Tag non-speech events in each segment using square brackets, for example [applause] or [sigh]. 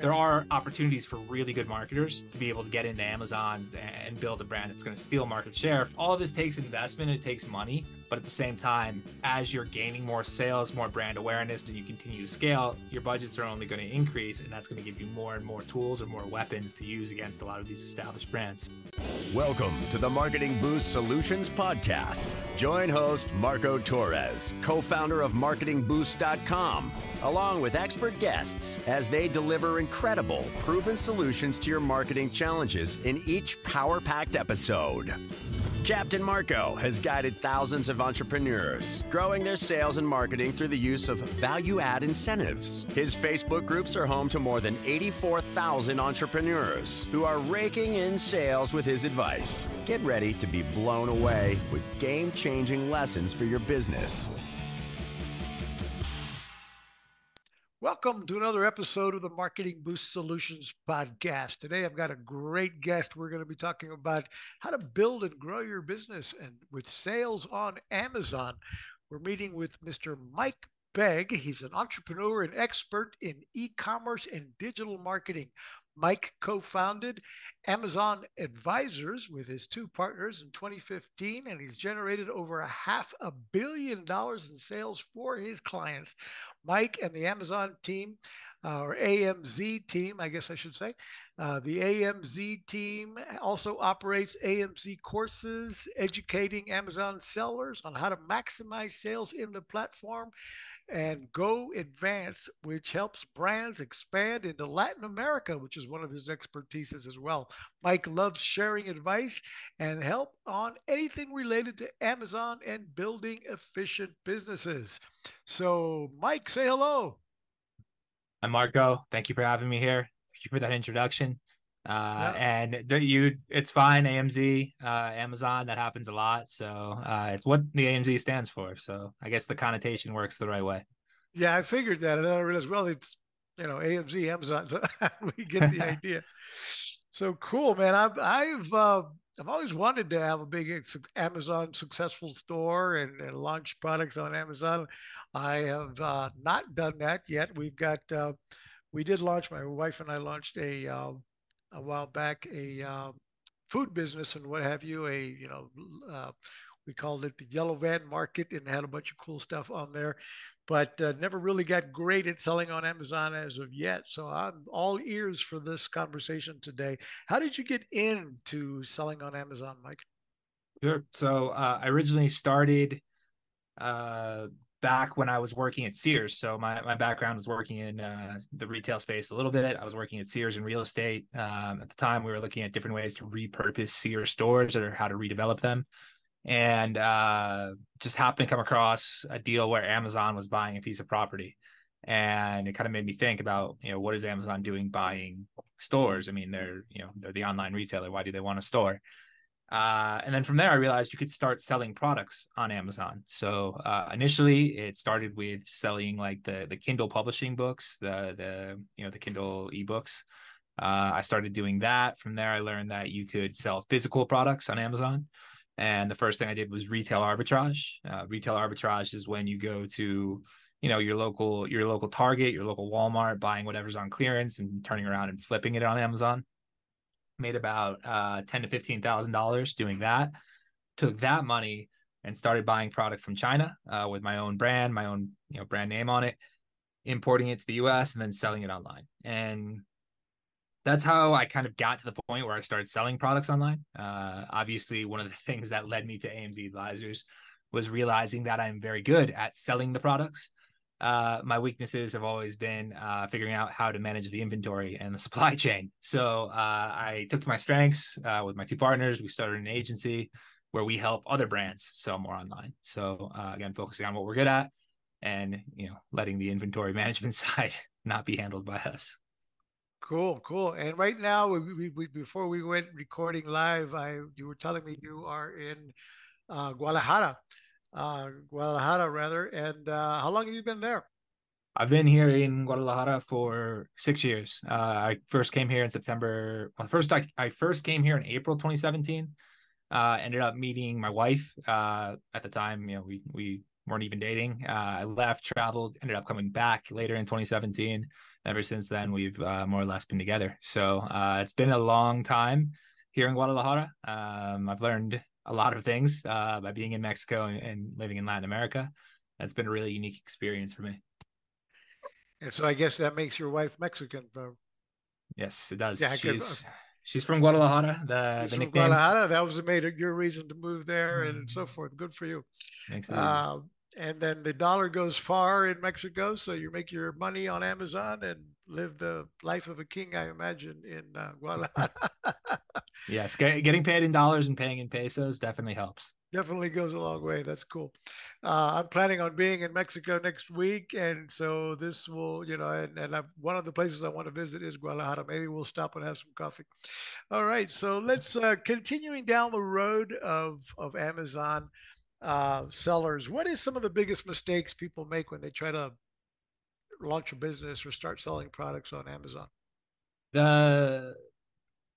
there are opportunities for really good marketers to be able to get into Amazon and build a brand that's going to steal market share. All of this takes investment, it takes money, but at the same time, as you're gaining more sales, more brand awareness, and you continue to scale, your budgets are only going to increase, and that's going to give you more and more tools or more weapons to use against a lot of these established brands. Welcome to the Marketing Boost Solutions Podcast. Join host Marco Torres, co founder of MarketingBoost.com along with expert guests as they deliver incredible, proven solutions to your marketing challenges in each power packed episode. Captain Marco has guided thousands of entrepreneurs, growing their sales and marketing through the use of value add incentives. His Facebook groups are home to more than 84,000 entrepreneurs who are raking in sales with his advice. Get ready to be blown away with game changing lessons for your business. Welcome to another episode of the Marketing Boost Solutions podcast. Today I've got a great guest. We're going to be talking about how to build and grow your business and with sales on Amazon. We're meeting with Mr. Mike Begg. He's an entrepreneur and expert in e-commerce and digital marketing. Mike co founded Amazon Advisers with his two partners in 2015, and he's generated over a half a billion dollars in sales for his clients. Mike and the Amazon team, uh, or AMZ team, I guess I should say, uh, the AMZ team also operates AMZ courses, educating Amazon sellers on how to maximize sales in the platform and Go Avance, which helps brands expand into Latin America, which is one of his expertises as well. Mike loves sharing advice and help on anything related to Amazon and building efficient businesses. So, Mike, say hello. I'm Marco. Thank you for having me here. Thank you for that introduction. Uh, yeah. and you, it's fine. AMZ, uh, Amazon, that happens a lot. So uh, it's what the AMZ stands for. So I guess the connotation works the right way. Yeah, I figured that, and I realized, well, it's you know AMZ, Amazon. So [laughs] we get the [laughs] idea. So cool, man. I've I've uh, I've always wanted to have a big Amazon successful store and, and launch products on Amazon. I have uh, not done that yet. We've got uh, we did launch. My wife and I launched a uh, a while back a uh, food business and what have you. A you know uh, we called it the Yellow Van Market and had a bunch of cool stuff on there, but uh, never really got great at selling on Amazon as of yet. So I'm all ears for this conversation today. How did you get into selling on Amazon, Mike? Sure. So uh, I originally started uh, back when I was working at Sears. So my, my background was working in uh, the retail space a little bit. I was working at Sears in real estate. Um, at the time, we were looking at different ways to repurpose Sears stores or how to redevelop them. And uh, just happened to come across a deal where Amazon was buying a piece of property. And it kind of made me think about, you know, what is Amazon doing buying stores? I mean, they're, you know, they're the online retailer. Why do they want a store? Uh, and then from there, I realized you could start selling products on Amazon. So uh, initially, it started with selling like the the Kindle publishing books, the the you know the Kindle ebooks. Uh, I started doing that. From there, I learned that you could sell physical products on Amazon. And the first thing I did was retail arbitrage. Uh, retail arbitrage is when you go to you know your local your local Target, your local Walmart, buying whatever's on clearance and turning around and flipping it on Amazon made about uh, ten to fifteen thousand dollars doing that. Took that money and started buying product from China uh, with my own brand, my own you know brand name on it, importing it to the U.S. and then selling it online. And that's how I kind of got to the point where I started selling products online. Uh, obviously, one of the [laughs] things that led me to AMZ Advisers was realizing that I'm very good at selling the products uh, my weaknesses have always been uh, figuring out how to manage the inventory and the [laughs] supply chain. So uh, I took to my strengths uh, with my two partners. We started an agency where we help other brands sell more online. So uh, again, focusing on what we're good at, and you know, letting the inventory [laughs] management [laughs] side not be handled by us. Cool, cool. And right now, we, we, before we went recording live, I you were telling me you are in uh, Guadalajara uh, Guadalajara rather. And uh, how long have you been there? I've been here in Guadalajara for six years. Uh, I first came here in September. Well, first I, I first came here in April 2017. Uh, ended up meeting my wife uh, at the time. You know, we we weren't even dating. Uh, I left, traveled, ended up coming back later in 2017, Ever since then, we've uh, more or less been together. So uh, it's been a long time here in Guadalajara. Um, I've learned a lot of things uh, by being in Mexico and, and living in Latin America. That's been a really unique experience for me. And so I guess that makes your wife Mexican. Bro. Yes, it does. Yeah, she's she's from Guadalajara. The, she's the nickname. Guadalajara. That was made your reason to move there mm-hmm. and so mm. forth. Good for you. Thanks. uh, and then the dollar goes far in Mexico, so you make your money on Amazon and live the life of a king, I imagine, in uh, Guadalajara. [laughs] yes, getting paid in dollars and paying in pesos definitely helps. Definitely goes a long way. That's cool. Uh, I'm planning on being in Mexico next week, and so this will, you know, and, and I've, one of the places I want to visit is Guadalajara. Maybe we'll stop and have some coffee. All right, so let's uh, continuing down the road of of Amazon uh, sellers. What is some of the biggest mistakes people make when they try to launch a business or start selling products on Amazon? The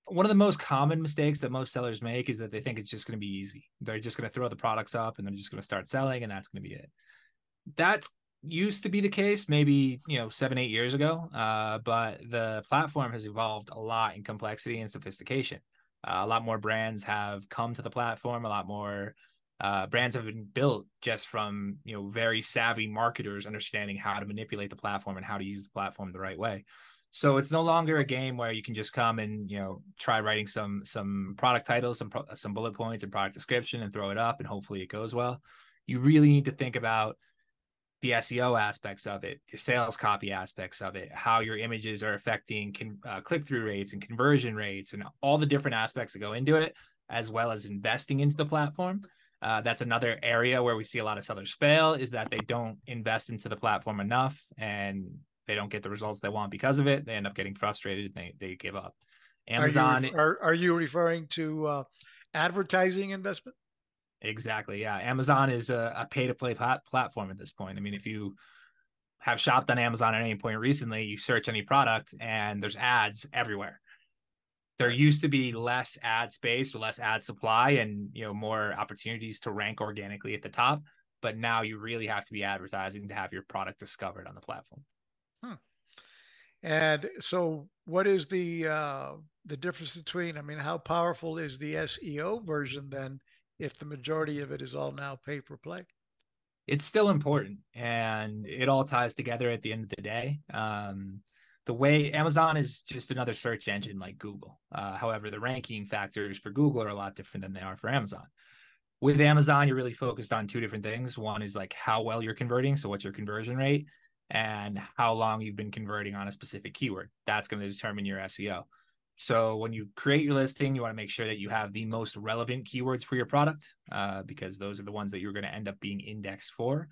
one of the most common mistakes that most sellers make is that they think it's just going to be easy. They're just going to throw the products up and they're just going to start selling, and that's going to be it. That's used to be the case maybe you know seven eight years ago uh, but the platform has evolved a lot in complexity and sophistication uh, a lot more brands have come to the platform a lot more uh, brands have been built just from you know very savvy marketers understanding how to manipulate the platform and how to use the platform the right way so it's no longer a game where you can just come and you know try writing some some product titles some pro- some bullet points and product description and throw it up and hopefully it goes well you really need to think about the SEO aspects of it, the sales copy aspects of it, how your images are affecting con- uh, click through rates and conversion rates, and all the different aspects that go into it, as well as investing into the platform. Uh, that's another area where we see a lot of sellers fail is that they don't invest into the platform enough and they don't get the results they want because of it. They end up getting frustrated. They they give up. Amazon. Are you, are, are you referring to uh, advertising investment? Exactly. Yeah. Amazon is a, a pay to play plat- platform at this point. I mean, if you have shopped on Amazon at any point recently, you search any product and there's ads everywhere there used to be less ad space or less ad supply and you know more opportunities to rank organically at the top but now you really have to be advertising to have your product discovered on the platform. Hmm. and so what is the uh, the difference between i mean how powerful is the seo version then if the majority of it is all now pay for play? It's still important and it all ties together at the end of the day. Um, the way Amazon is just another search engine like Google. Uh, however, the ranking factors for Google are a lot different than they are for Amazon. With Amazon, you're really focused on two different things. One is like how well you're converting. So, what's your conversion rate? And how long you've been converting on a specific keyword. That's going to determine your SEO. So, when you create your listing, you want to make sure that you have the most relevant keywords for your product uh, because those are the ones that you're going to end up being indexed for.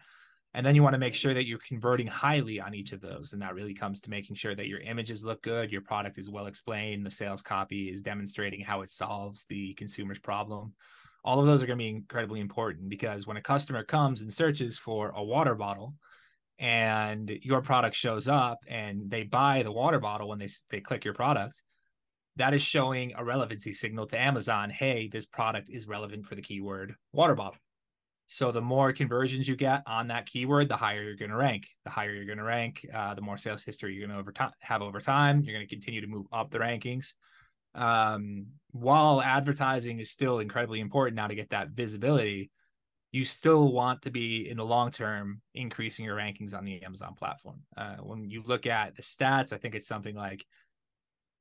And then you want to make sure that you're converting highly on each of those. And that really comes to making sure that your images look good, your product is well explained, the sales copy is demonstrating how it solves the consumer's problem. All of those are going to be incredibly important because when a customer comes and searches for a water bottle and your product shows up and they buy the water bottle when they, they click your product, that is showing a relevancy signal to Amazon. Hey, this product is relevant for the keyword water bottle. So the more conversions you get on that keyword, the higher you're going to rank. The higher you're going to rank, uh, the more sales history you're going to over time, have over time. You're going to continue to move up the rankings. Um, while advertising is still incredibly important now to get that visibility, you still want to be in the long term increasing your rankings on the Amazon platform. Uh, when you look at the stats, I think it's something like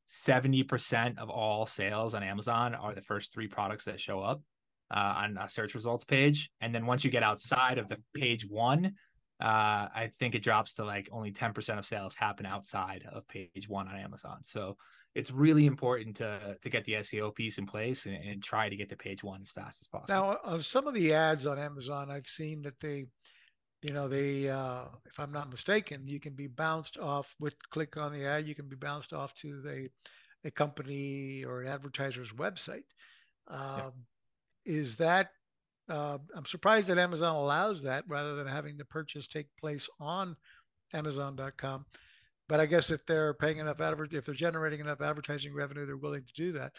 70% of all sales on Amazon are the first three products that show up uh, on a search results page. And then once you get outside of the page one, uh, I think it drops to like only 10% of sales happen outside of page one on Amazon. So it's really important to to get the SEO piece in place and, and try to get to page one as fast as possible. Now, of some of the ads on Amazon, I've seen that they, you know, they, uh, if I'm not mistaken, you can be bounced off with click on the ad, you can be bounced off to the a company or an advertiser's website. Um, yeah is that uh, I'm surprised that Amazon allows that rather than having the purchase take place on Amazon.com. But I guess if they're paying enough adver- if they're generating enough advertising revenue, they're willing to do that.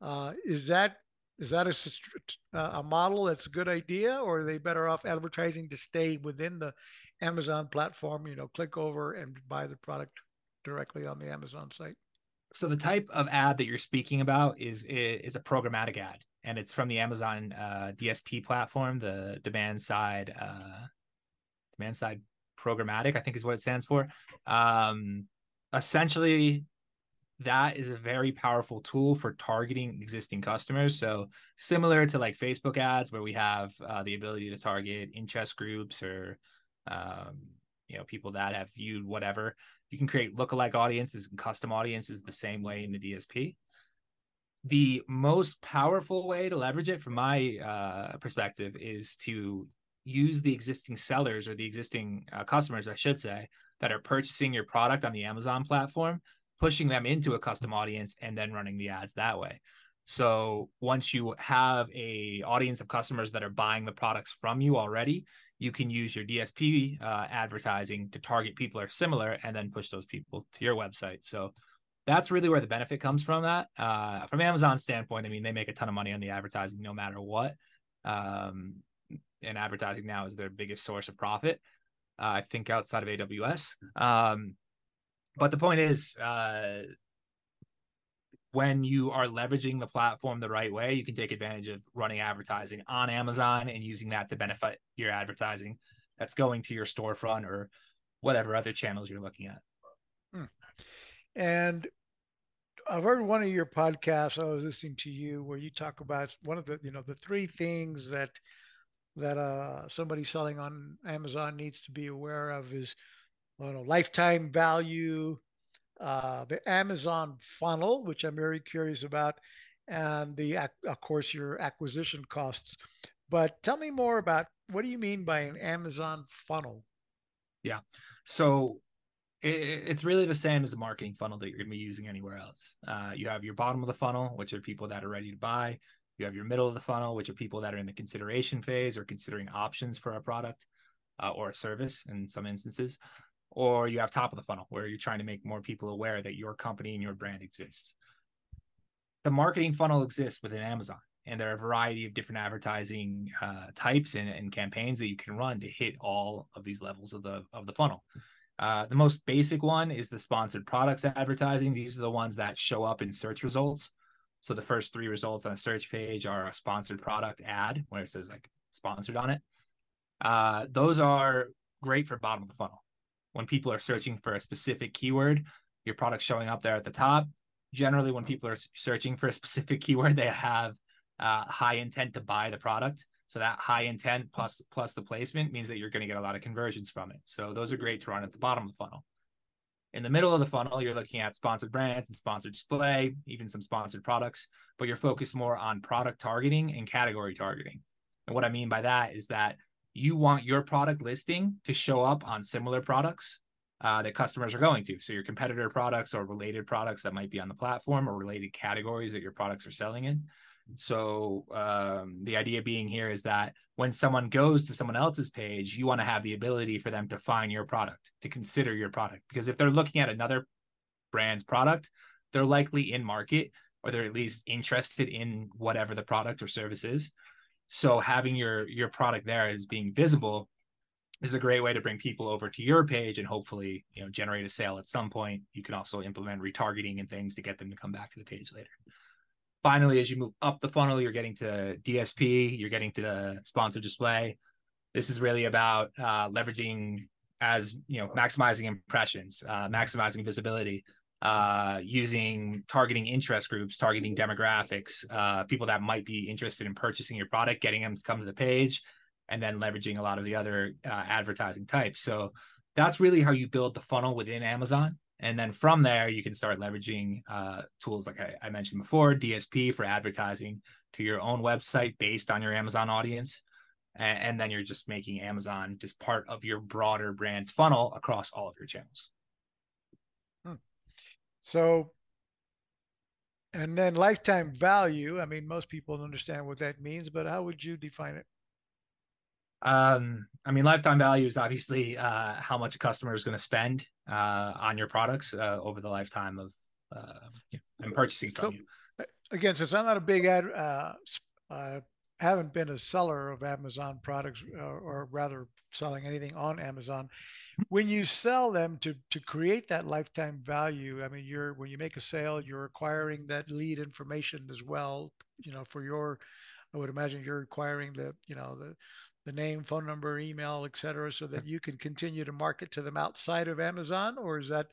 Uh, is that is that a, a model that's a good idea, or are they better off advertising to stay within the Amazon platform? You know, click over and buy the product directly on the Amazon site? So the type of ad that you're speaking about is is a programmatic ad, and it's from the Amazon uh, DSP platform, the demand side uh, demand side programmatic, I think is what it stands for. Um, essentially, that is a very powerful tool for targeting existing customers. So similar to like Facebook ads, where we have uh, the ability to target interest groups or um, you know people that have viewed whatever. You can create lookalike audiences and custom audiences the same way in the DSP. The most powerful way to leverage it, from my uh, perspective, is to use the existing sellers or the existing uh, customers, I should say, that are purchasing your product on the Amazon platform pushing them into a custom audience and then running the ads that way. So once you have a audience of customers that are buying the products from you already, you can use your DSP uh, advertising to target people are similar and then push those people to your website. So that's really where the benefit comes from. That uh, from amazon's standpoint, I mean they make a ton of money on the advertising no matter what. Um, and advertising now is their biggest source of profit. Uh, I think outside of AWS. Um, but the point is, uh, when you are leveraging the platform the right way, you can take advantage of running advertising on Amazon and using that to benefit your advertising that's going to your storefront or whatever other channels you're looking at. And I've heard one of your podcasts. I was listening to you where you talk about one of the, you know, the three things that that uh, somebody selling on Amazon needs to be aware of is you know, lifetime value, uh, the Amazon funnel, which I'm very curious about, and the of course your acquisition costs. But tell me more about what do you mean by an Amazon funnel? Yeah, so it's really the same as the marketing funnel that you're going to be using anywhere else. Uh, you have your bottom of the funnel, which are people that are ready to buy. You have your middle of the funnel, which are people that are in the consideration phase or considering options for a product uh, or a service in some instances or you have top of the funnel where you're trying to make more people aware that your company and your brand exists. The marketing funnel exists within Amazon, and there are a variety of different advertising uh, types and, and, campaigns that you can run to hit all of these levels of the of the funnel. Uh, the most basic one is the sponsored products advertising. These are the ones that show up in search results. So the first three results on a search page are a sponsored product ad where it says like sponsored on it. Uh, those are great for bottom of the funnel when people are searching for a specific keyword, your product showing up there at the top. Generally, when people are searching for a [laughs] specific keyword, they have uh, high intent to buy the product. So that high intent plus plus the placement means that you're going to get a lot of conversions from it. So those are great to run at the bottom of the funnel. In the middle of the funnel, you're looking at sponsored brands and sponsored display, even some sponsored products, but you're focused more on product targeting and category targeting. And what I mean by that is that you want your product listing to show up on similar products uh, that customers are going to. So your competitor products or related products that might be on the platform or related categories that your products are selling in. So um, the idea being here is that when someone goes to someone else's page, you want to have the ability for them to find your product, to consider your product. Because if they're looking at another brand's product, they're likely in market or they're at least interested in whatever the product or service is. So having your your product there as being visible is a great way to bring people over to your page and hopefully you know generate a sale at some point. You can also implement retargeting and things to get them to come back to the page later. Finally, as you move up the funnel, you're getting to DSP, you're getting to the sponsored display. This is really about uh, leveraging as you know maximizing impressions, uh, maximizing visibility, uh, using targeting interest groups, targeting demographics, uh, people that might be interested in purchasing your product, getting them to come to the page, and then leveraging a lot of the other uh, advertising types. So that's really how you build the funnel within Amazon. And then from there, you can start leveraging uh, tools like I, I, mentioned before, DSP for advertising to your own website based on your Amazon audience. And, and then you're just making Amazon just part of your broader brand's funnel across all of your channels. So, and then lifetime value. I mean, most people don't understand what that means, but how would you define it? Um, I mean, lifetime value is obviously uh, how much a customer is going to spend uh, on your products uh, over the lifetime of uh, and purchasing from so, you. Again, since I'm not a big ad, uh, uh, haven't been a seller of Amazon products, or, uh, or rather selling anything on Amazon, when you sell them to to create that lifetime value, I mean, you're when you make a sale, you're acquiring that lead information as well. You know, for your, I would imagine you're acquiring the, you know, the the name, phone number, email, et cetera, so that you can continue to market to them outside of Amazon, or is that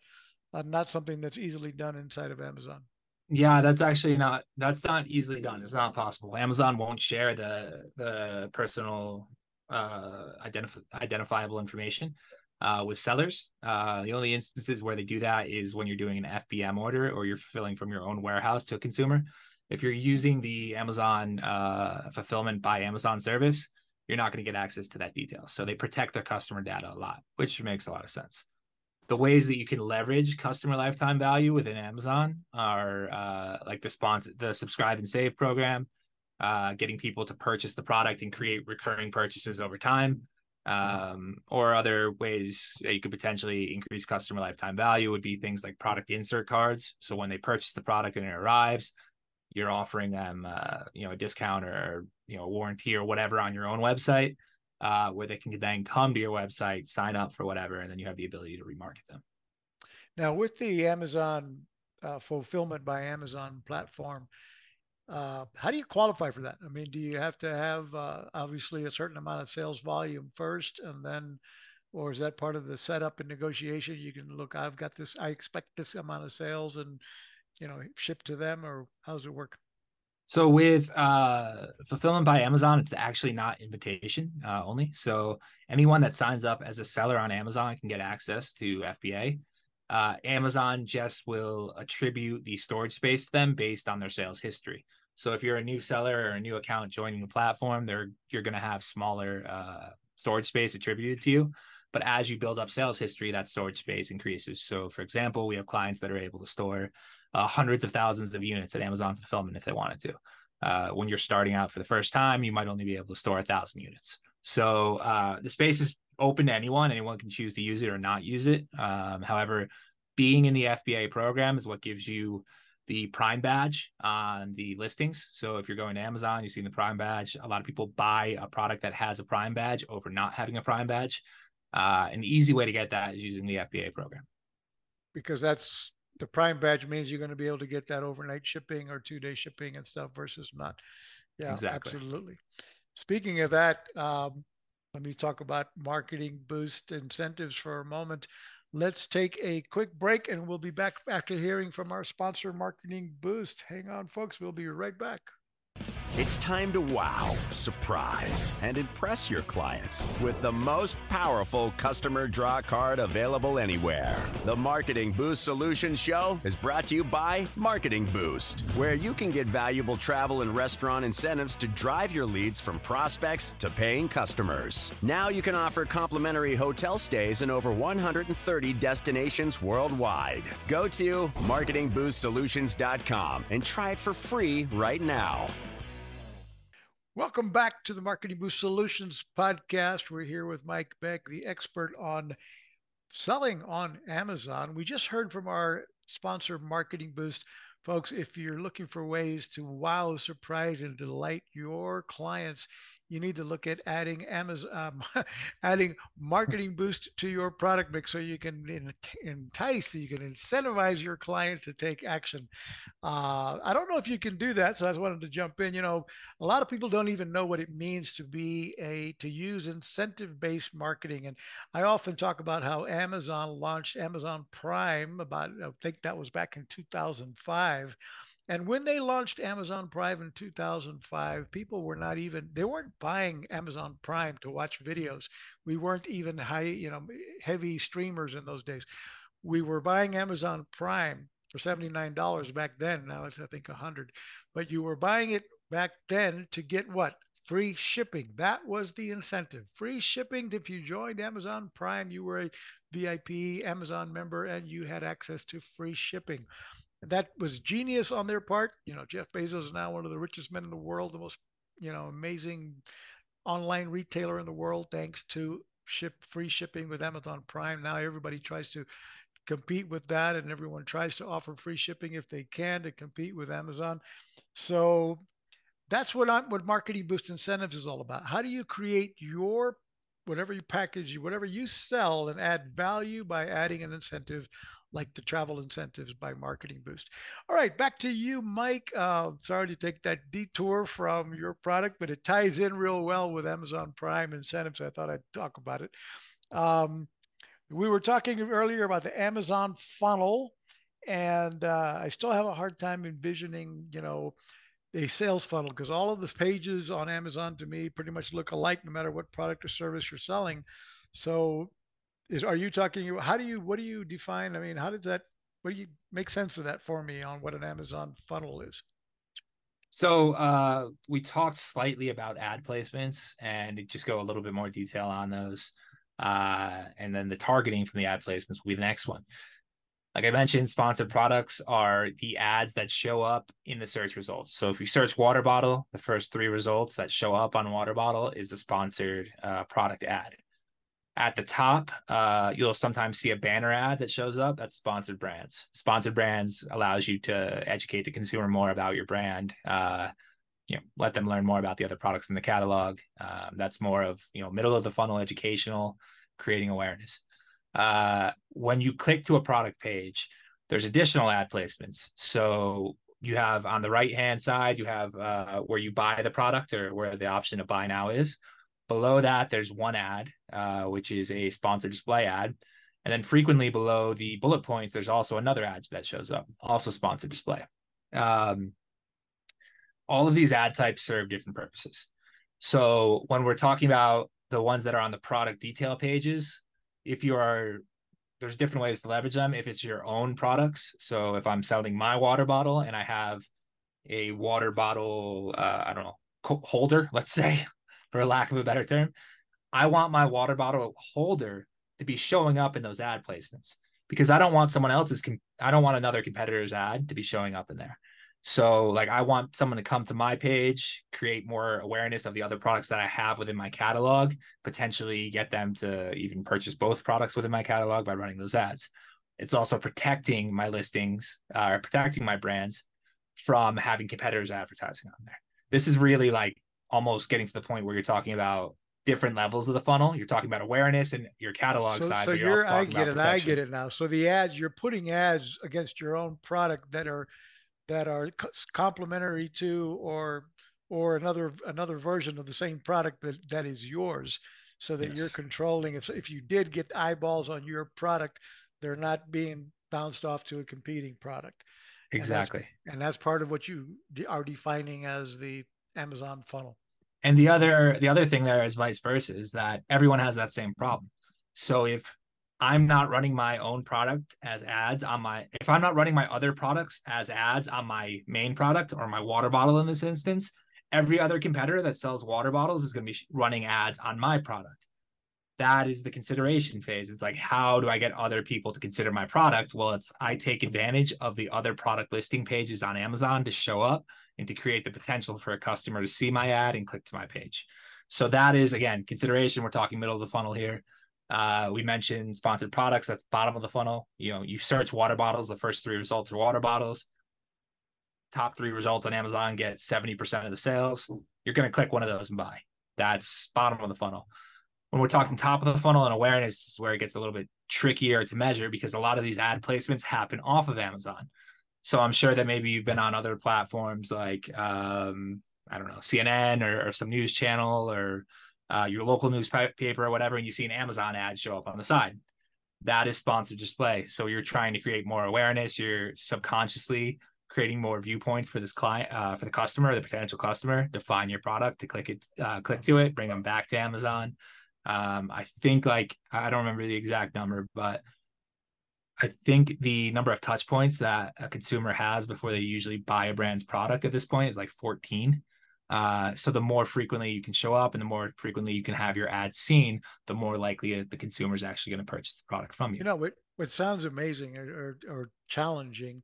uh, not something that's easily done inside of Amazon? Yeah, that's actually not that's not easily done. It's not possible. Amazon won't share the the personal uh identif- identifiable information uh with sellers. Uh the only instances where they do that is when you're doing an FBM order or you're fulfilling from your own warehouse to a consumer. If you're using the Amazon uh fulfillment by Amazon service, you're not going to get access to that detail. So they protect their customer data a lot, which makes a lot of sense the ways that you can leverage customer lifetime value within Amazon are uh, like the sponsor, the subscribe and save program, uh, getting people to purchase the product and create recurring purchases over time, um, or other ways that you could potentially increase customer lifetime value would be things like product insert cards. So when they purchase the product and it arrives, you're offering them, uh, you know, a discount or you know, a warranty or whatever on your own website uh, where they can then come to your website, sign up for whatever, and then you have the ability to remarket them. Now, with the Amazon uh, fulfillment by Amazon platform, uh, how do you qualify for that? I mean, do you have to have uh, obviously a certain amount of sales volume first, and then, or is that part of the setup and negotiation? You can look, I've got this, I expect this amount of sales, and you know, ship to them, or how does it work? So with uh, fulfillment by Amazon, it's actually not invitation uh, only. So anyone that signs up as a seller on Amazon can get access to FBA. Uh, Amazon just will attribute the storage space to them based on their sales history. So if you're a new seller or a new account joining the platform, they're you're going to have smaller uh, storage space attributed to you. But as you build up sales history, that storage space increases. So, for example, we have clients that are able to store uh, hundreds of thousands of units at Amazon Fulfillment if they wanted to. Uh, when you're starting out for the first time, you might only be able to store a thousand units. So uh, the space is open to anyone. Anyone can choose to use it or not use it. Um, however, being in the FBA program is what gives you the Prime badge on the listings. So if you're going to Amazon, you've seen the Prime badge. A lot of people buy a product that has a Prime badge over not having a Prime badge. Uh, an easy way to get that is using the FBA program. Because that's the Prime badge means you're going to be able to get that overnight shipping or two day shipping and stuff versus not. Yeah, exactly. absolutely. Speaking of that, um, let me talk about marketing boost incentives for a moment. Let's take a quick break and we'll be back after hearing from our sponsor, Marketing Boost. Hang on, folks. We'll be right back. It's time to wow, surprise, and impress your clients with the most powerful customer draw card available anywhere. The Marketing Boost Solutions Show is brought to you by Marketing Boost, where you can get valuable travel and restaurant incentives to drive your leads from prospects to paying customers. Now you can offer complimentary hotel stays in over 130 destinations worldwide. Go to marketingboostsolutions.com and try it for free right now. Welcome back to the Marketing Boost Solutions podcast. We're here with Mike Begg, the expert on selling on Amazon. We just heard from our sponsor, Marketing Boost. Folks, if you're looking for ways to wow, surprise, and delight your clients, you need to look at adding Amazon, um, [laughs] adding marketing boost to your product mix so you can entice, you can incentivize your client to take action. Uh, I don't know if you can do that, so I just wanted to jump in. You know, a lot of people don't even know what it means to be a to use incentive-based marketing, and I often talk about how Amazon launched Amazon Prime about I think that was back in 2005 and when they launched Amazon Prime in 2005, people were not even, they weren't buying Amazon Prime to watch videos. We weren't even high, you know, heavy streamers in those days. We were buying Amazon Prime for $79 back then. Now it's, I think, 100 But you were buying it back then to get what? Free shipping. That was the incentive. Free shipping. If you joined Amazon Prime, you were a VIP Amazon member and you had access to free shipping that was genius on their part. You know, Jeff Bezos is now one of the richest men in the world, the most, you know, amazing online retailer in the world, thanks to ship free shipping with Amazon Prime. Now everybody tries to compete with that, and everyone tries to offer free shipping if they can to compete with Amazon. So that's what I'm what marketing boost incentives is all about. How do you create your whatever you package, whatever you sell, and add value by adding an incentive like the travel incentives by Marketing Boost. All right, back to you, Mike. Uh, sorry to take that detour from your product, but it ties in real well with Amazon Prime incentives. So I thought I'd talk about it. Um, we were talking earlier about the Amazon funnel, and uh, I still have a hard time envisioning, you know, a sales funnel because all of the pages on Amazon to me pretty much look alike no matter what product or service you're selling. So is are you talking how do you what do you define? I mean, how does that what do you make sense of that for me on what an Amazon funnel is? So uh, we talked slightly about ad placements and just go a little bit more detail on those. Uh, and then the targeting from the ad placements will be the next one. Like I mentioned, sponsored products are the ads that show up in the search results. So if you search water bottle, the first three results that show up on water bottle is a sponsored uh, product ad. At the top, uh, you'll sometimes see a banner ad that shows up. That's sponsored brands. Sponsored brands allows you to educate the consumer more about your brand. Uh, you know, let them learn more about the other products in the catalog. Um, that's more of you know middle of the funnel educational, creating awareness. Uh, when you click to a product page, there's additional ad placements. So you have on the right hand side, you have uh, where you buy the product or where the option to buy now is. Below that, there's one ad, uh, which is a sponsored display ad. And then frequently below the bullet points, there's also another ad that shows up, also sponsored display. Um, all of these ad types serve different purposes. So when we're talking about the ones that are on the product detail pages, if you are there's different ways to leverage them. If it's your own products, so if I'm selling my water bottle and I have a water bottle, uh, I don't know, holder, let's say, for lack of a better term. I want my water bottle holder to be showing up in those ad placements because I don't want someone else's, I don't want another competitor's ad to be showing up in there. So, like, I want someone to come to my page, create more awareness of the other products that I have within my catalog, potentially get them to even purchase both products within my catalog by running those ads. It's also protecting my listings uh, or protecting my brands from having competitors advertising on there. This is really like almost getting to the point where you're talking about different levels of the funnel. You're talking about awareness and your catalog so, side. So you're, you're I get it. I get it now. So the ads you're putting ads against your own product that are that are complementary to or or another another version of the same product that that is yours so that yes. you're controlling if if you did get eyeballs on your product they're not being bounced off to a competing product exactly and that's, and that's part of what you are defining as the amazon funnel and the other the other thing there is vice versa is that everyone has that same problem so if i'm not running my own product as ads on my if i'm not running my other products as ads on my main product or my water bottle in this instance every other competitor that sells water bottles is going to be running ads on my product that is the consideration phase. It's like, how do I get other people to consider my product? Well, it's I take advantage of the other product listing pages on Amazon to show up and to create the potential for a customer to see my ad and click to my page. So that is again consideration. We're talking middle of the funnel here. Uh, we mentioned sponsored products. That's bottom of the funnel. You know, you search water bottles. The first three results are water bottles. Top three results on Amazon get 70% of the sales. You're going to click one of those and buy. That's bottom of the funnel when we're talking top of the funnel and awareness is where it gets a little bit trickier to measure because a lot of these ad placements happen off of Amazon. So I'm sure that maybe you've been on other platforms like um, I don't know CNN or, or some news channel or uh, your local newspaper or whatever, and you see an Amazon ad show up on the side. That is sponsored display. So you're trying to create more awareness. You're subconsciously creating more viewpoints for this client, uh, for the customer, the potential customer, to find your product, to click it, uh, click to it, bring them back to Amazon. Um, I think like I don't remember the exact number, but I think the number of touch points that a consumer has before they usually buy a brand's product at this point is like 14. Uh, so the more frequently you can show up and the more frequently you can have your ad seen, the more likely the consumer is actually going to purchase the product from you. You know what? What sounds amazing or, or, or challenging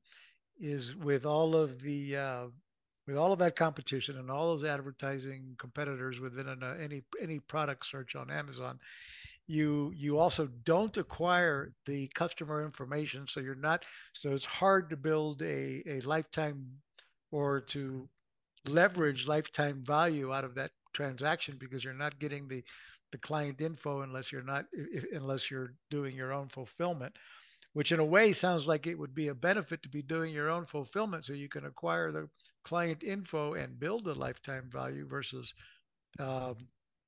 is with all of the uh, with all of that competition and all those advertising competitors within an, uh, any any product search on Amazon, you you also don't acquire the customer information, so you're not so it's hard to build a a lifetime or to leverage lifetime value out of that transaction because you're not getting the the client info unless you're not if, unless you're doing your own fulfillment which in a way sounds like it would be a benefit to be doing your own fulfillment so you can acquire the client info and build a lifetime value versus um,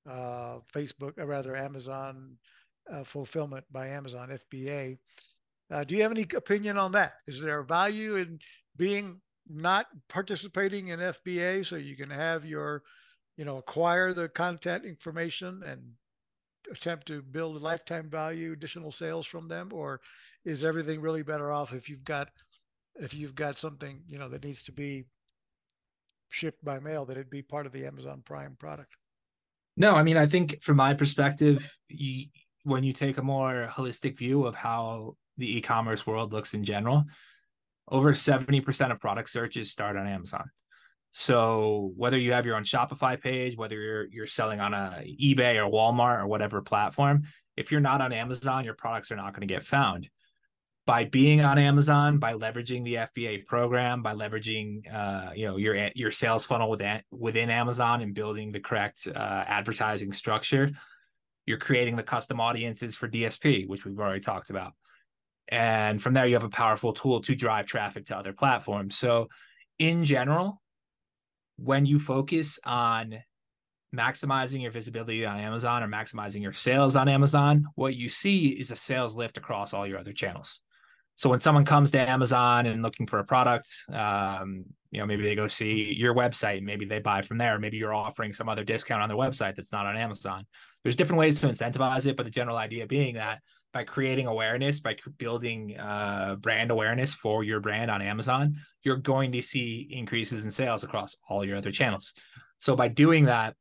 uh, Facebook, or rather Amazon uh, fulfillment by Amazon FBA. Uh, do you have any opinion on that? Is there a value in being not participating in FBA so you can have your, you know, acquire the content information and attempt to build a lifetime value, additional sales from them, or is everything really better off if you've got if you've got something you know that needs to be shipped by mail that it be part of the Amazon Prime product? No, I mean I think from my perspective, you, when you take a more holistic view of how the e-commerce world looks in general, over 70% of product searches start on Amazon. So whether you have your own Shopify page, whether you're you're selling on a eBay or Walmart or whatever platform, if you're not on Amazon, your products are not going to get found. By being on Amazon, by leveraging the FBA program, by leveraging uh, you know your your sales funnel within within Amazon and building the correct uh, advertising structure, you're creating the custom audiences for DSP, which we've already talked about. And from there, you have a powerful tool to drive traffic to other platforms. So, in general, when you focus on maximizing your visibility on Amazon or maximizing your sales on Amazon, what you see is a sales lift across all your other channels. So when someone comes to Amazon and looking for a product, um, you know, maybe they go see your website, maybe they buy from there, maybe you're offering some other discount on their website that's not on Amazon. There's different ways to incentivize it, but the general idea being that by creating awareness, by building uh, brand awareness for your brand on Amazon, you're going to see increases in sales across all your other channels. So by doing that,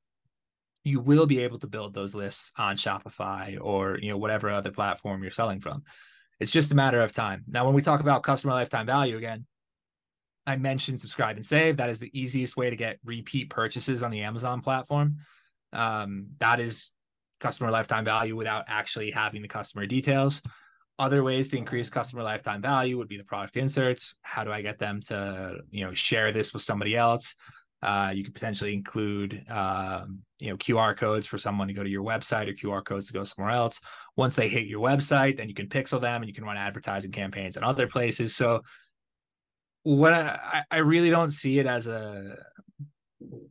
you will be able to build those lists on Shopify or you know whatever other platform you're selling from. It's just a matter of time. Now, when we talk about customer lifetime value again, I mentioned subscribe and save. That is the easiest way to get repeat purchases on the Amazon platform. Um, that is customer lifetime value without actually having the customer details. Other ways to increase customer lifetime value would be the product inserts. How do I get them to, you know, share this with somebody else? Uh, you could potentially include, um, you know, QR codes for someone to go to your website or QR codes to go somewhere else. Once they hit your website, then you can pixel them and you can run advertising campaigns in other places. So, what I, I really don't see it as a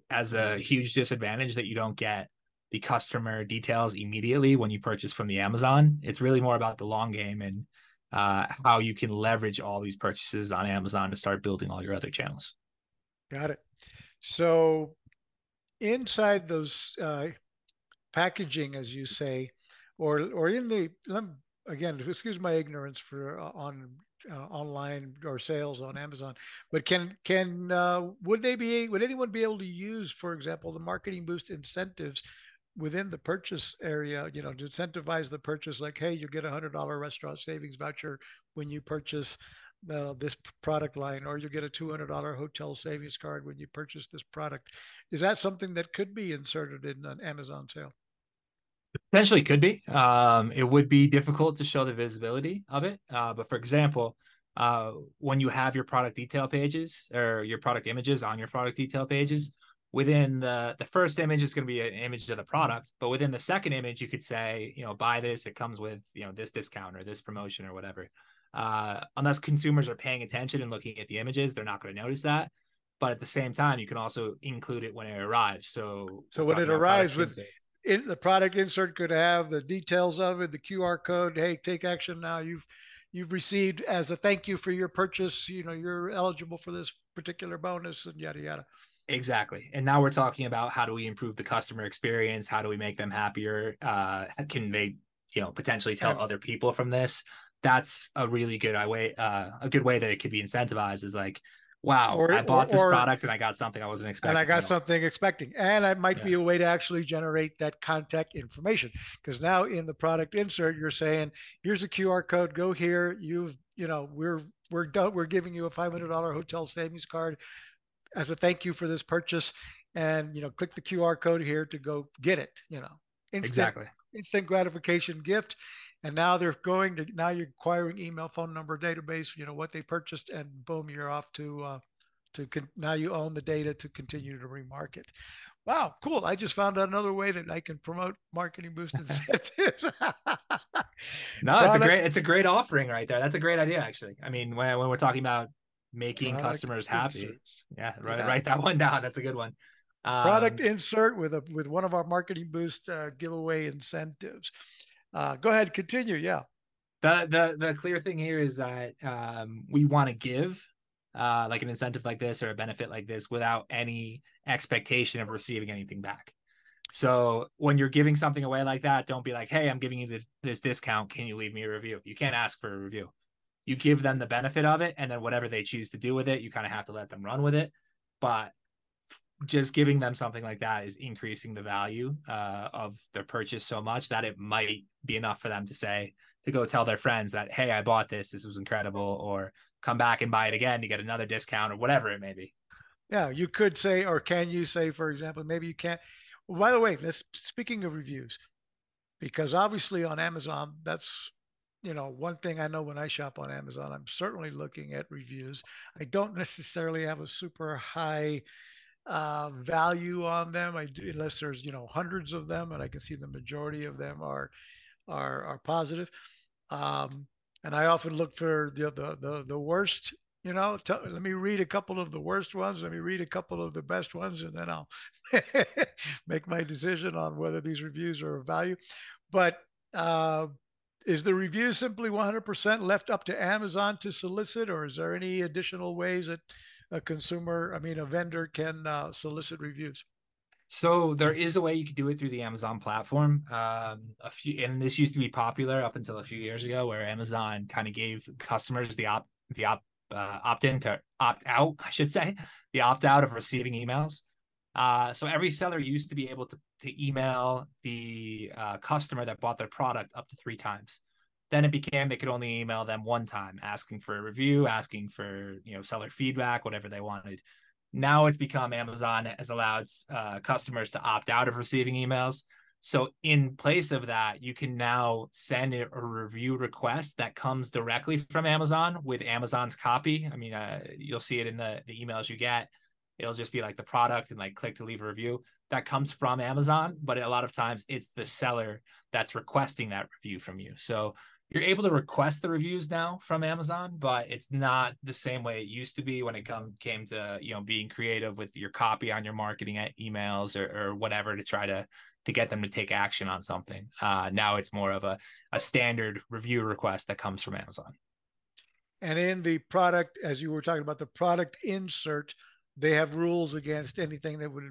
as a huge disadvantage that you don't get the customer details immediately when you purchase from the Amazon. It's really more about the long game and uh, how you can leverage all these purchases on Amazon to start building all your other channels. Got it. So inside those uh, packaging, as you say, or or in the again, excuse my ignorance for uh, on uh, online or sales on Amazon, but can can uh, would they be would anyone be able to use, for example, the marketing boost incentives within the purchase area, you know, to incentivize the purchase, like, hey, you get a hundred dollar restaurant savings voucher when you purchase uh, this product line, or you get a two hundred dollar hotel savings card when you purchase this product. Is that something that could be inserted in an Amazon sale? Potentially could be. Um, it would be difficult to show the visibility of it. Uh, but for example, uh, when you have your product detail pages or your product images on your product detail pages, within the the first image is going to be an image of the product but within the second image you could say you know buy this it comes with you know this discount or this promotion or whatever uh, unless consumers are paying attention and looking at the images they're not going to notice that but at the same time you can also include it when it arrives so so when it arrives with in, the product insert could have the details of it the qr code hey take action now you've you've received as a thank you for your purchase you know you're eligible for this particular bonus and yada yada Exactly. And now we're talking about how do we improve the customer experience? How do we make them happier? Uh, can they, you know, potentially tell other people from this? That's a really good way, uh, a good way that it could be incentivized is like, wow, or, I bought or, this product and I got something I wasn't expecting. And I got something expecting. And it might yeah. be a way to actually generate that contact information. Because now in the product insert, you're saying, here's a QR code, go here. You've, you know, we're we're done, we're giving you a $500 hotel savings card as a thank you for this purchase and you know click the qr code here to go get it you know instant, exactly instant gratification gift and now they're going to now you're acquiring email phone number database you know what they purchased and boom you're off to uh, to con- now you own the data to continue to remarket. Wow, cool. I just found out another way that I can promote marketing boost [laughs] incentives. [laughs] no, it's a great it's a great offering right there. That's a great idea actually. I mean, when when we're talking about making Product customers happy. Inserts. Yeah, write, yeah. write that [laughs] one down. That's a good one. Um, Product insert with a with one of our marketing boost uh, giveaway incentives. Uh, go ahead, continue. Yeah. The the the clear thing here is that um, we want to give uh, like an incentive like this or a benefit like this without any expectation of receiving anything back. So when you're giving something away like that, don't be like, "Hey, I'm giving you this, this discount. Can you leave me a review?" You can't ask for a review. You give them the benefit of it, and then whatever they choose to do with it, you kind of have to let them run with it. But just giving them something like that is increasing the value uh, of their purchase so much that it might be enough for them to say to go tell their friends that hey i bought this. This was incredible or come back and buy it again to get another discount or whatever it may be. Yeah you could say or can you say for example maybe you can't. Well, by the way this speaking of reviews because obviously on amazon that's you know one thing i know when i shop on amazon i'm certainly looking at reviews. I don't necessarily have a super high uh, value on them. I do, unless there's you know hundreds of them, and I can see the majority of them are are are positive. Um, and I often look for the the the, the worst. You know, t- let me read a couple of the worst ones. Let me read a couple of the best ones, and then I'll [laughs] make my decision on whether these reviews are of value. But uh, is the review simply 100% left up to Amazon to solicit, or is there any additional ways that a consumer, I mean, a vendor can uh, solicit reviews? So there is a way you could do it through the Amazon platform. Um, a few, and this used to be popular up until a few years ago, where Amazon kind of gave customers the opt the opt uh, opt in to opt out, [laughs] I should say, the opt out of receiving emails. Uh, so every seller used to be able to to email the uh, customer that bought their product up to three times. Then it became they could only email them one time, asking for a review, asking for you know seller feedback, whatever they wanted. Now it's become Amazon has allowed uh, customers to opt out of receiving emails. So in place of that, you can now send a review request that comes directly from Amazon with Amazon's copy. I mean, uh, you'll see it in the the emails you get. It'll just be like the product and like click to leave a review that comes from Amazon, but a lot of times it's the seller that's requesting that review from you. So you're able to request the reviews now from Amazon, but it's not the same way it used to be when it come came to you know being creative with your copy on your marketing emails or, or whatever to try to to get them to take action on something. Uh, now it's more of a a standard review request that comes from Amazon. And in the product, as you were talking about the product insert, they have rules against anything that would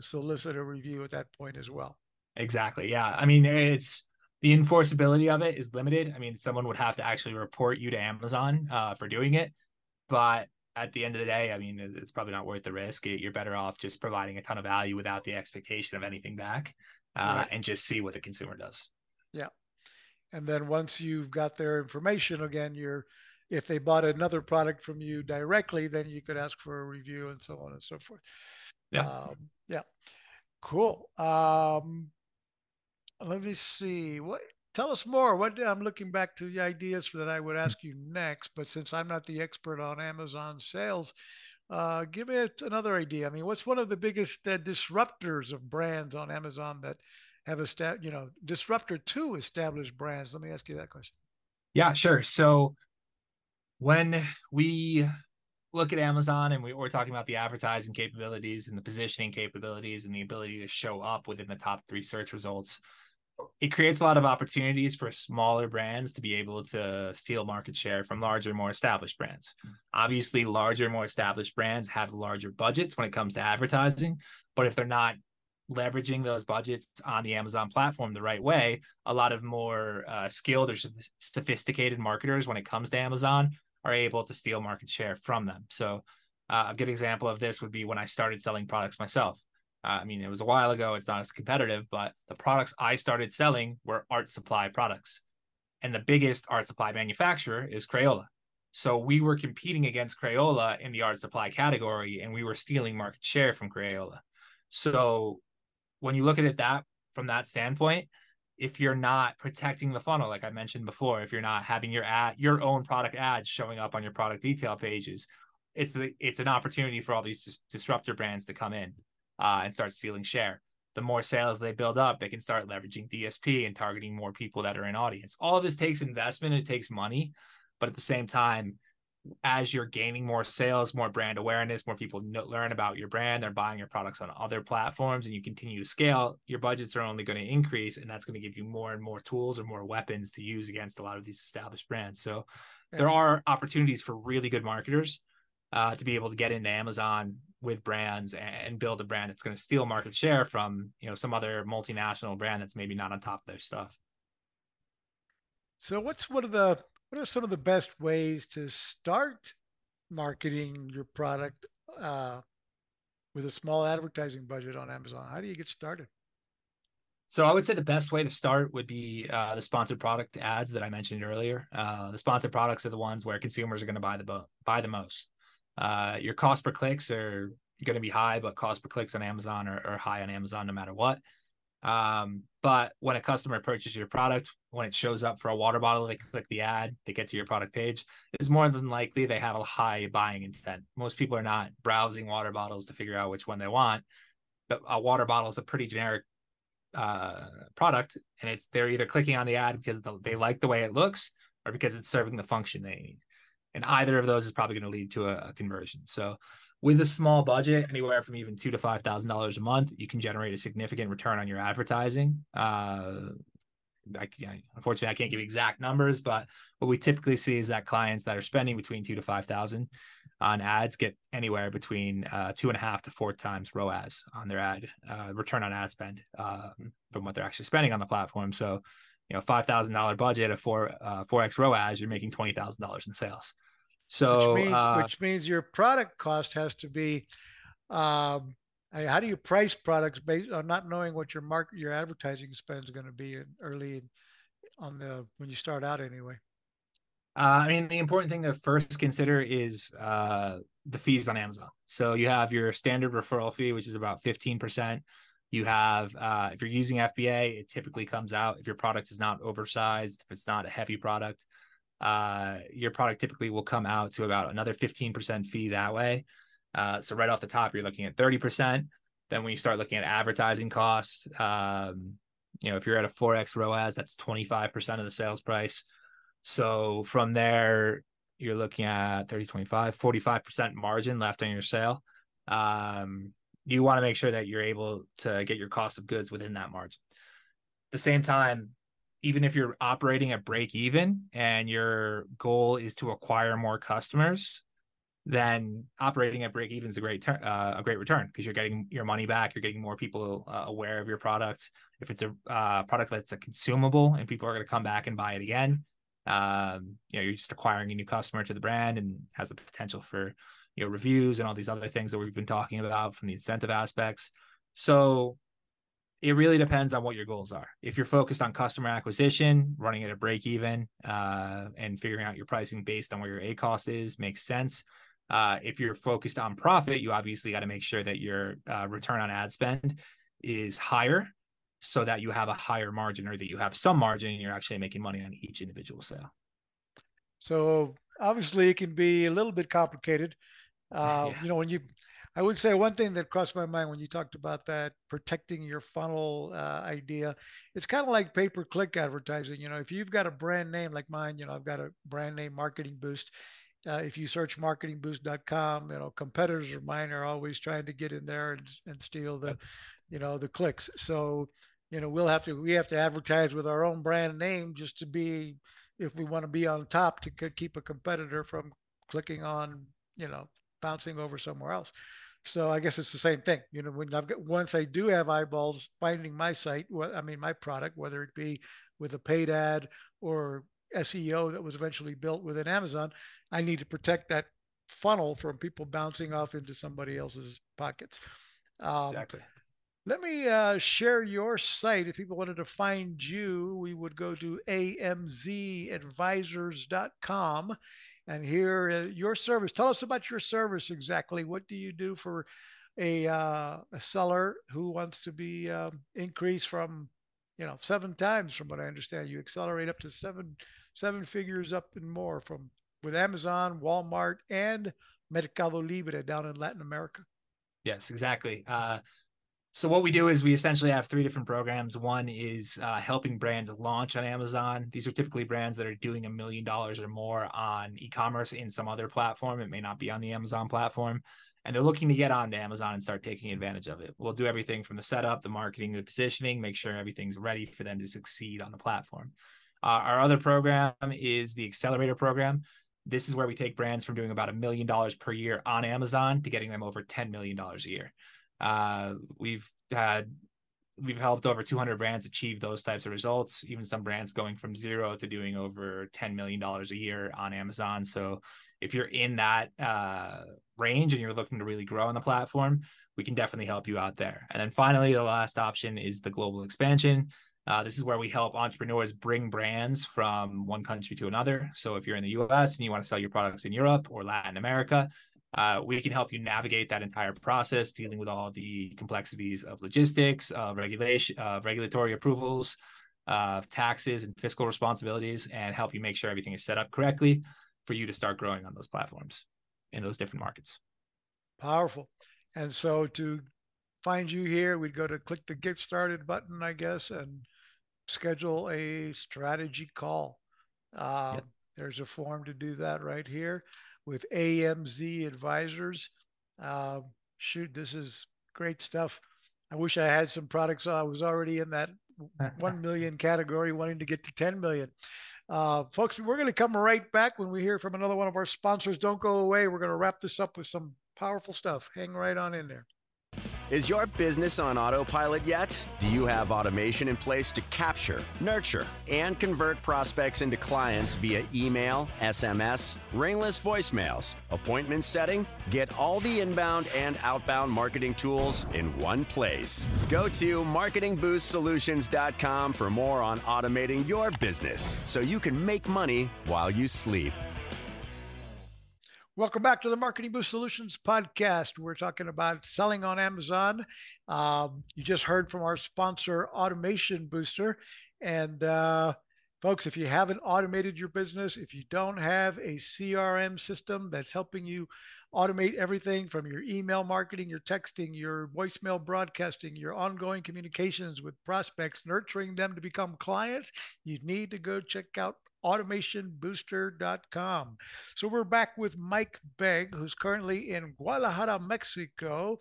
solicit a review at that point as well. Exactly. Yeah. I mean, it's the enforceability of it is limited. I mean, someone would have to actually report you to Amazon uh, for doing it, but at the end of the day, I mean, it's probably not worth the risk. You're better off just providing a ton of value without the expectation of anything back, uh, right. and just see what the consumer does. Yeah, and then once you've got their information, again, you're if they bought another product from you directly, then you could ask for a review and so on and so forth. Yeah, um, yeah, cool. Um, let me see. What? Tell us more. What I'm looking back to the ideas that I would ask you next, but since I'm not the expert on Amazon sales, uh, give me another idea. I mean, what's one of the biggest uh, disruptors of brands on Amazon that have established, you know, disruptor to established brands? Let me ask you that question. Yeah, sure. So when we look at Amazon and we, are talking about the advertising capabilities and the positioning capabilities and the ability to show up within the top three search results, it creates a lot of opportunities for smaller brands to be able to steal market share from larger, more established brands. Obviously, larger, more established brands have larger budgets when it comes to advertising, but if they're not leveraging those budgets on the Amazon platform the right way, a lot of more uh, skilled or sophisticated marketers, when it comes to Amazon, are able to steal market share from them. So, uh, a good example of this would be when I started selling products myself. Uh, I mean, it was a while ago. It's not as competitive, but the products I started selling were art supply products. And the biggest art supply manufacturer is Crayola. So we were competing against Crayola in the art supply category, and we were stealing market share from Crayola. So when you look at it that from that standpoint, if you're not protecting the funnel, like I mentioned before, if you're not having your ad, your own product ads showing up on your product detail pages, it's the it's an opportunity for all these disruptor brands to come in uh, and start stealing share. The more sales they build up, they can start leveraging DSP and targeting more people that are in audience. All of this takes investment, it takes money, but at the same time, as you're gaining more sales, more brand awareness, more people know, learn about your brand, they're buying your products on other platforms, and you continue to scale, your budgets are only going to increase, and that's going to give you more and more tools or more weapons to use against a lot of these established brands. So yeah. there are opportunities for really good marketers uh, to be able to get into Amazon with brands and build a brand that's going to steal market share from you know some other multinational brand that's maybe not on top of their stuff. So what's one of the what are some of the best ways to start marketing your product uh, with a small advertising budget on Amazon? How do you get started? So I would say the best way to start would be uh, the sponsored product ads that I mentioned earlier. Uh, the sponsored products are the ones where consumers are going to buy the buy the most. Uh, your cost per clicks are going to be high, but cost per clicks on Amazon are, are high on Amazon no matter what. Um, but when a customer purchases your product, when it shows up for a water bottle, they click the ad, they get to your product page. It's more than likely they have a high buying intent. Most people are not browsing water bottles to figure out which one they want. But a water bottle is a pretty generic uh, product, and it's they're either clicking on the ad because they like the way it looks or because it's serving the function they need. And either of those is probably going to lead to a, a conversion. So with a small budget, anywhere from even two to five thousand dollars a month, you can generate a significant return on your advertising. Uh, I, unfortunately, I can't give exact numbers, but what we typically see is that clients that are spending between two to five thousand on ads get anywhere between uh, two and a half to four times ROAS on their ad uh, return on ad spend um, from what they're actually spending on the platform. So, you know, five thousand dollar budget of four uh, four x ROAS, you're making twenty thousand dollars in sales. So, which means, uh, which means your product cost has to be. Um, how do you price products based on not knowing what your market, your advertising spend is going to be in early on the when you start out anyway? Uh, I mean, the important thing to first consider is uh, the fees on Amazon. So you have your standard referral fee, which is about fifteen percent. You have, uh, if you're using FBA, it typically comes out if your product is not oversized, if it's not a heavy product, uh, your product typically will come out to about another 15% fee that way. Uh, so right off the top, you're looking at 30%. Then when you start looking at advertising costs, um, you know, if you're at a 4x ROAS, that's 25% of the sales price. So from there, you're looking at 30, 25, 45% margin left on your sale. Um, you want to make sure that you're able to get your cost of goods within that margin. At the same time, even if you're operating at break even and your goal is to acquire more customers, then operating at break even is a great ter- uh, a great return because you're getting your money back. You're getting more people uh, aware of your product. If it's a uh, product that's a consumable and people are going to come back and buy it again, um, you know, you're just acquiring a new customer to the brand and has the potential for you know reviews and all these other things that we've been talking about from the incentive aspects. So it really depends on what your goals are. If you're focused on customer acquisition, running at a break even, uh, and figuring out your pricing based on where your ACoS is makes sense. Uh, if you're focused on profit, you obviously got to make sure that your uh, return on ad spend is higher so that you have a higher margin or that you have some margin and you're actually making money on each individual sale. So obviously it can be a little bit complicated. Uh, [laughs] yeah. You know, when you I would say one thing that crossed my mind when you talked about that protecting your funnel uh, idea, it's kind of like pay per click advertising. You know, if you've got a brand name like mine, you know, I've got a brand name Marketing Boost. Uh, if you search marketingboost.com, you know, competitors of mine are always trying to get in there and, and steal the, you know, the clicks. So, you know, we'll have to, we have to advertise with our own brand name just to be, if we want to be on top to keep a competitor from clicking on, you know, bouncing over somewhere else. So I guess it's the same thing. You know, when I've got once I do have eyeballs finding my site, what I mean my product, whether it be with a paid ad or SEO that was eventually built within Amazon, I need to protect that funnel from people bouncing off into somebody else's pockets. Um, exactly. Let me uh, share your site. If people wanted to find you, we would go to amzadvisers.com and here uh, your service. Tell us about your service exactly. What do you do for a uh, a seller who wants to be um, increased from you know seven times from what I understand? You accelerate up to seven seven figures up and more from with Amazon, Walmart, and Mercado Libre down in Latin America. Yes, exactly. So what we do is we essentially have three different programs. One is uh, helping brands launch on Amazon. These are typically brands that are doing a million dollars or more on e-commerce in some other platform. It may not be on the Amazon platform, and they're looking to get onto Amazon and start taking advantage of it. We'll do everything from the setup, the marketing, the positioning, make sure everything's ready for them to succeed on the platform. Uh, our other program is the Accelerator program. This is where we take brands from doing about a million dollars per year on Amazon to getting them over $10 million a year. Uh, we've had we've helped over 200 brands achieve those types of results even some brands going from zero to doing over 10 million dollars a year on amazon. So if you're in that uh, range and you're looking to really grow on the platform we can definitely help you out there. And then finally the last option is the global expansion. Uh, this is where we help entrepreneurs bring brands from one country to another. So if you're in the us and you want to sell your products in europe or latin america uh, we can help you navigate that entire process, dealing with all the complexities of logistics, of regulation, of regulatory approvals, of taxes and fiscal responsibilities, and help you make sure everything is set up correctly for you to start growing on those platforms in those different markets. Powerful. And so to find you here, we'd go to click the get started button, I guess, and schedule a strategy call. Uh, yep. There's a form to do that right here with AMZ Advisers. Uh, shoot, this is great stuff. I wish I had some products. I was already in that 1 million category, wanting to get to 10 million. Uh, folks, we're going to come right back when we hear from another one of our sponsors. Don't go away. We're going to wrap this up with some powerful stuff. Hang right on in there. Is your business on autopilot yet? Do you have automation in place to capture, nurture, and convert prospects into clients via email, SMS, ringless voicemails, appointment setting? Get all the inbound and outbound marketing tools in one place. Go to marketingboostsolutions.com for more on automating your business so you can make money while you sleep. Welcome back to the Marketing Boost Solutions podcast. We're talking about selling on Amazon. Um, you just heard from our sponsor, Automation Booster. And uh, folks, if you haven't automated your business, if you don't have a CRM system that's helping you automate everything from your email marketing, your texting, your voicemail broadcasting, your ongoing communications with prospects, nurturing them to become clients, you need to go check out automationbooster.com. So we're back with Mike Begg, who's currently in Guadalajara, Mexico,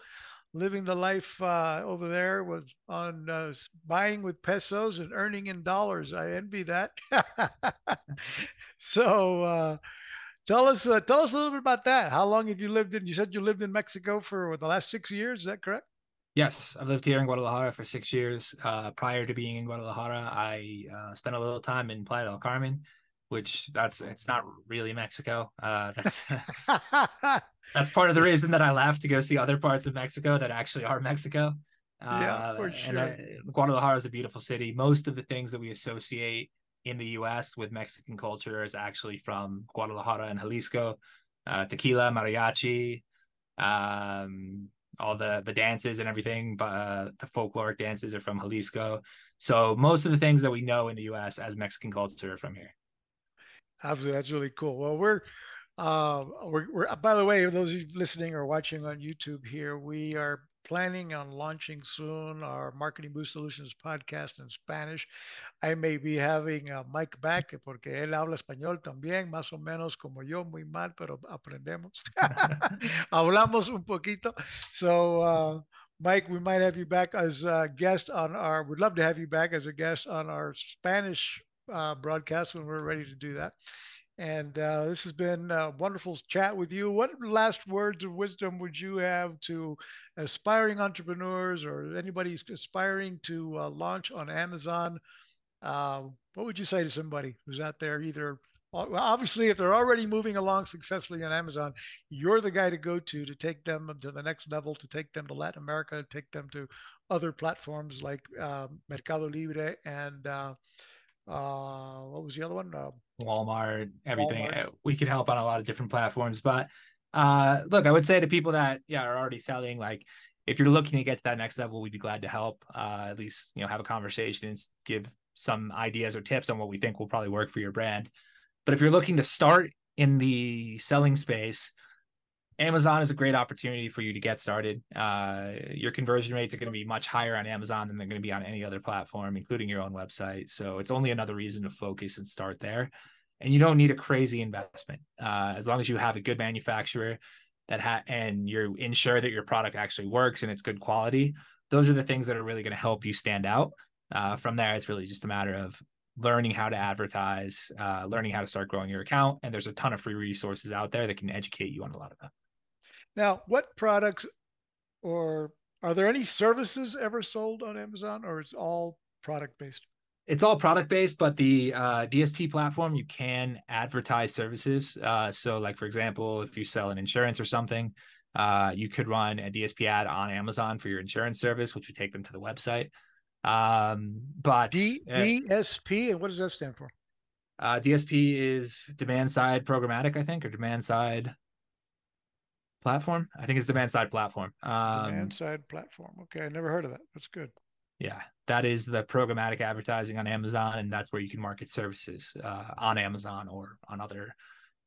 living the life uh, over there was on uh, buying with pesos and earning in dollars. I envy that. [laughs] so uh, tell us uh, tell us a little bit about that. How long have you lived in? You said you lived in Mexico for the last six years. Is that correct? Yes, I've lived here in Guadalajara for six years. Uh, prior to being in Guadalajara, I uh, spent a little time in Playa del Carmen, which that's it's not really Mexico. Uh, that's [laughs] that's part of the reason that I left to go see other parts of Mexico that actually are Mexico. yeah, uh, for sure. And Guadalajara is a beautiful city. Most of the things that we associate in the U.S. with Mexican culture is actually from Guadalajara and Jalisco. Uh, tequila, mariachi, um, all the the dances and everything, but uh, the folkloric dances are from Jalisco. So most of the things that we know in the U.S. as Mexican culture are from here. Absolutely, that's really cool. Well, we're uh, we're, we're by the way, those of you listening or watching on YouTube here, we are planning on launching soon our Marketing Boost Solutions podcast in Spanish. I may be having a Mike back porque él habla español también, más o menos como yo, muy mal, pero aprendemos. [laughs] [laughs] Hablamos un poquito. So, uh, Mike, we might have you back as a guest on our, we'd love to have you back as a guest on our Spanish uh, broadcast when we're ready to do that. And uh, this has been a wonderful chat with you. What last words of wisdom would you have to aspiring entrepreneurs or anybody aspiring to uh, launch on Amazon? Uh, what would you say to somebody who's out there either? Obviously, if they're already moving along successfully on Amazon, you're the guy to go to to take them to the next level, to take them to Latin America, take them to other platforms like uh, Mercado Libre and uh, what was the other one? Uh, Walmart, everything. Walmart. Uh, we can help on a lot of different platforms. But uh, look, I would say to people that yeah are already selling, like if you're looking to get to that next level, we'd be glad to help. Uh, at least you know have a conversation and give some ideas or tips on what we think will probably work for your brand. But if you're looking to start in the selling space, Amazon is a great opportunity for you to get started. Uh, your conversion rates are going to be much higher on Amazon than they're going to be on any other platform, including your own website. So it's only another reason to focus and start there. And you don't need a crazy investment uh, as long as you have a good manufacturer that ha- and you're ensure that your product actually works and it's good quality. Those are the things that are really going to help you stand out. Uh, from there, it's really just a matter of learning how to advertise, uh, learning how to start growing your account. And there's a ton of free resources out there that can educate you on a lot of that. Now, what products or are there any services ever sold on Amazon or it's all product based? It's all product based, but the uh, DSP platform, you can advertise services. Uh, so, like, for example, if you sell an insurance or something, uh, you could run a DSP ad on Amazon for your insurance service, which would take them to the website. Um, but D- DSP, and what does that stand for? Uh, DSP is demand side programmatic, I think, or demand side platform. I think it's demand side platform. Um, demand side platform. Okay, I never heard of that. That's good. Yeah, that is the programmatic advertising on Amazon, and that's where you can market services uh, on Amazon or on other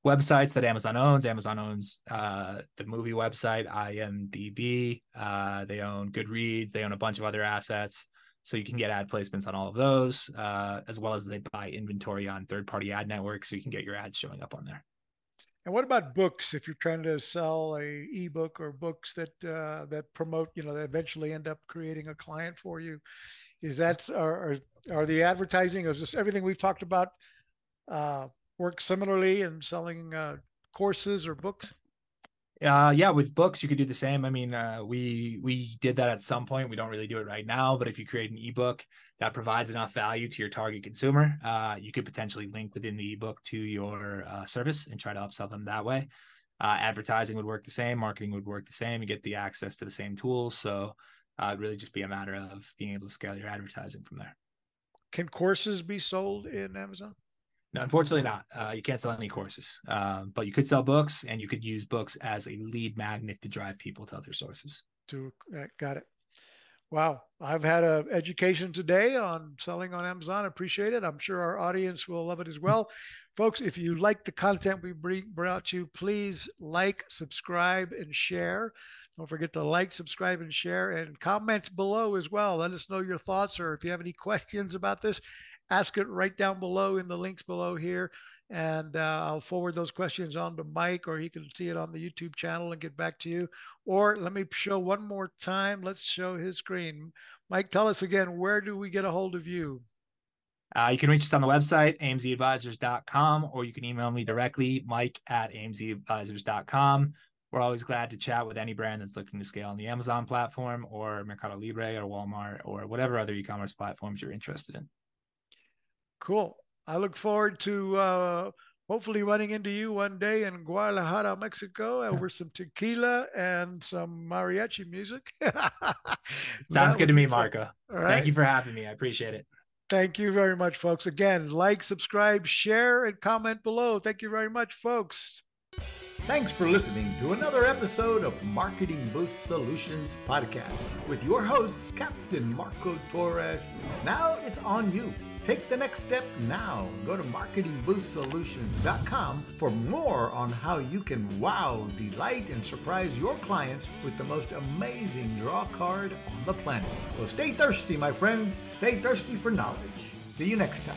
websites that Amazon owns. Amazon owns uh, the movie website IMDb. Uh, they own Goodreads. They own a bunch of other assets. So you can get ad placements on all of those, uh, as well as they buy inventory on third-party ad networks, so you can get your ads showing up on there. And what about books? If you're trying to sell a ebook or books that uh, that promote, you know, that eventually end up creating a client for you, is that are are the advertising? Is this everything we've talked about uh, work similarly in selling uh, courses or books? Uh, yeah, with books you could do the same. I mean, uh, we we did that at some point. We don't really do it right now, but if you create an ebook that provides enough value to your target consumer, uh, you could potentially link within the ebook to your uh, service and try to upsell them that way. Uh, advertising would work the same, marketing would work the same. You get the access to the same tools, so uh, it'd really just be a matter of being able to scale your advertising from there. Can courses be sold in Amazon? No, unfortunately not. Uh, you can't sell any courses, um, but you could sell books, and you could use books as a lead magnet to drive people to other sources. To uh, got it. Wow, I've had an education today on selling on Amazon. Appreciate it. I'm sure our audience will love it as well. Folks, if you like the content we bring brought you, please like, subscribe, and share. Don't forget to like, subscribe, and share, and comment below as well. Let us know your thoughts, or if you have any questions about this, ask it right down below in the links below here. And uh, I'll forward those questions on to Mike, or he can see it on the YouTube channel and get back to you. Or let me show one more time. Let's show his screen. Mike, tell us again, where do we get a hold of you? Uh, you can reach us on the website, amzadvisers.com, or you can email me directly, mike at amzadvisers.com. We're always glad to chat with any brand that's looking to scale on the Amazon platform or Mercado Libre or Walmart or whatever other e commerce platforms you're interested in. Cool. I look forward to uh, hopefully running into you one day in Guadalajara, Mexico, [laughs] over some tequila and some mariachi music. [laughs] Sounds good to me, Marco. Right. Thank you for having me. I appreciate it. Thank you very much, folks. Again, like, subscribe, share, and comment below. Thank you very much, folks. Thanks for listening to another episode of Marketing Boost Solutions Podcast with your hosts, Captain Marco Torres. Now it's on you. Take the next step now. Go to marketingboostsolutions.com for more on how you can wow, delight, and surprise your clients with the most amazing draw card on the planet. So stay thirsty, my friends. Stay thirsty for knowledge. See you next time.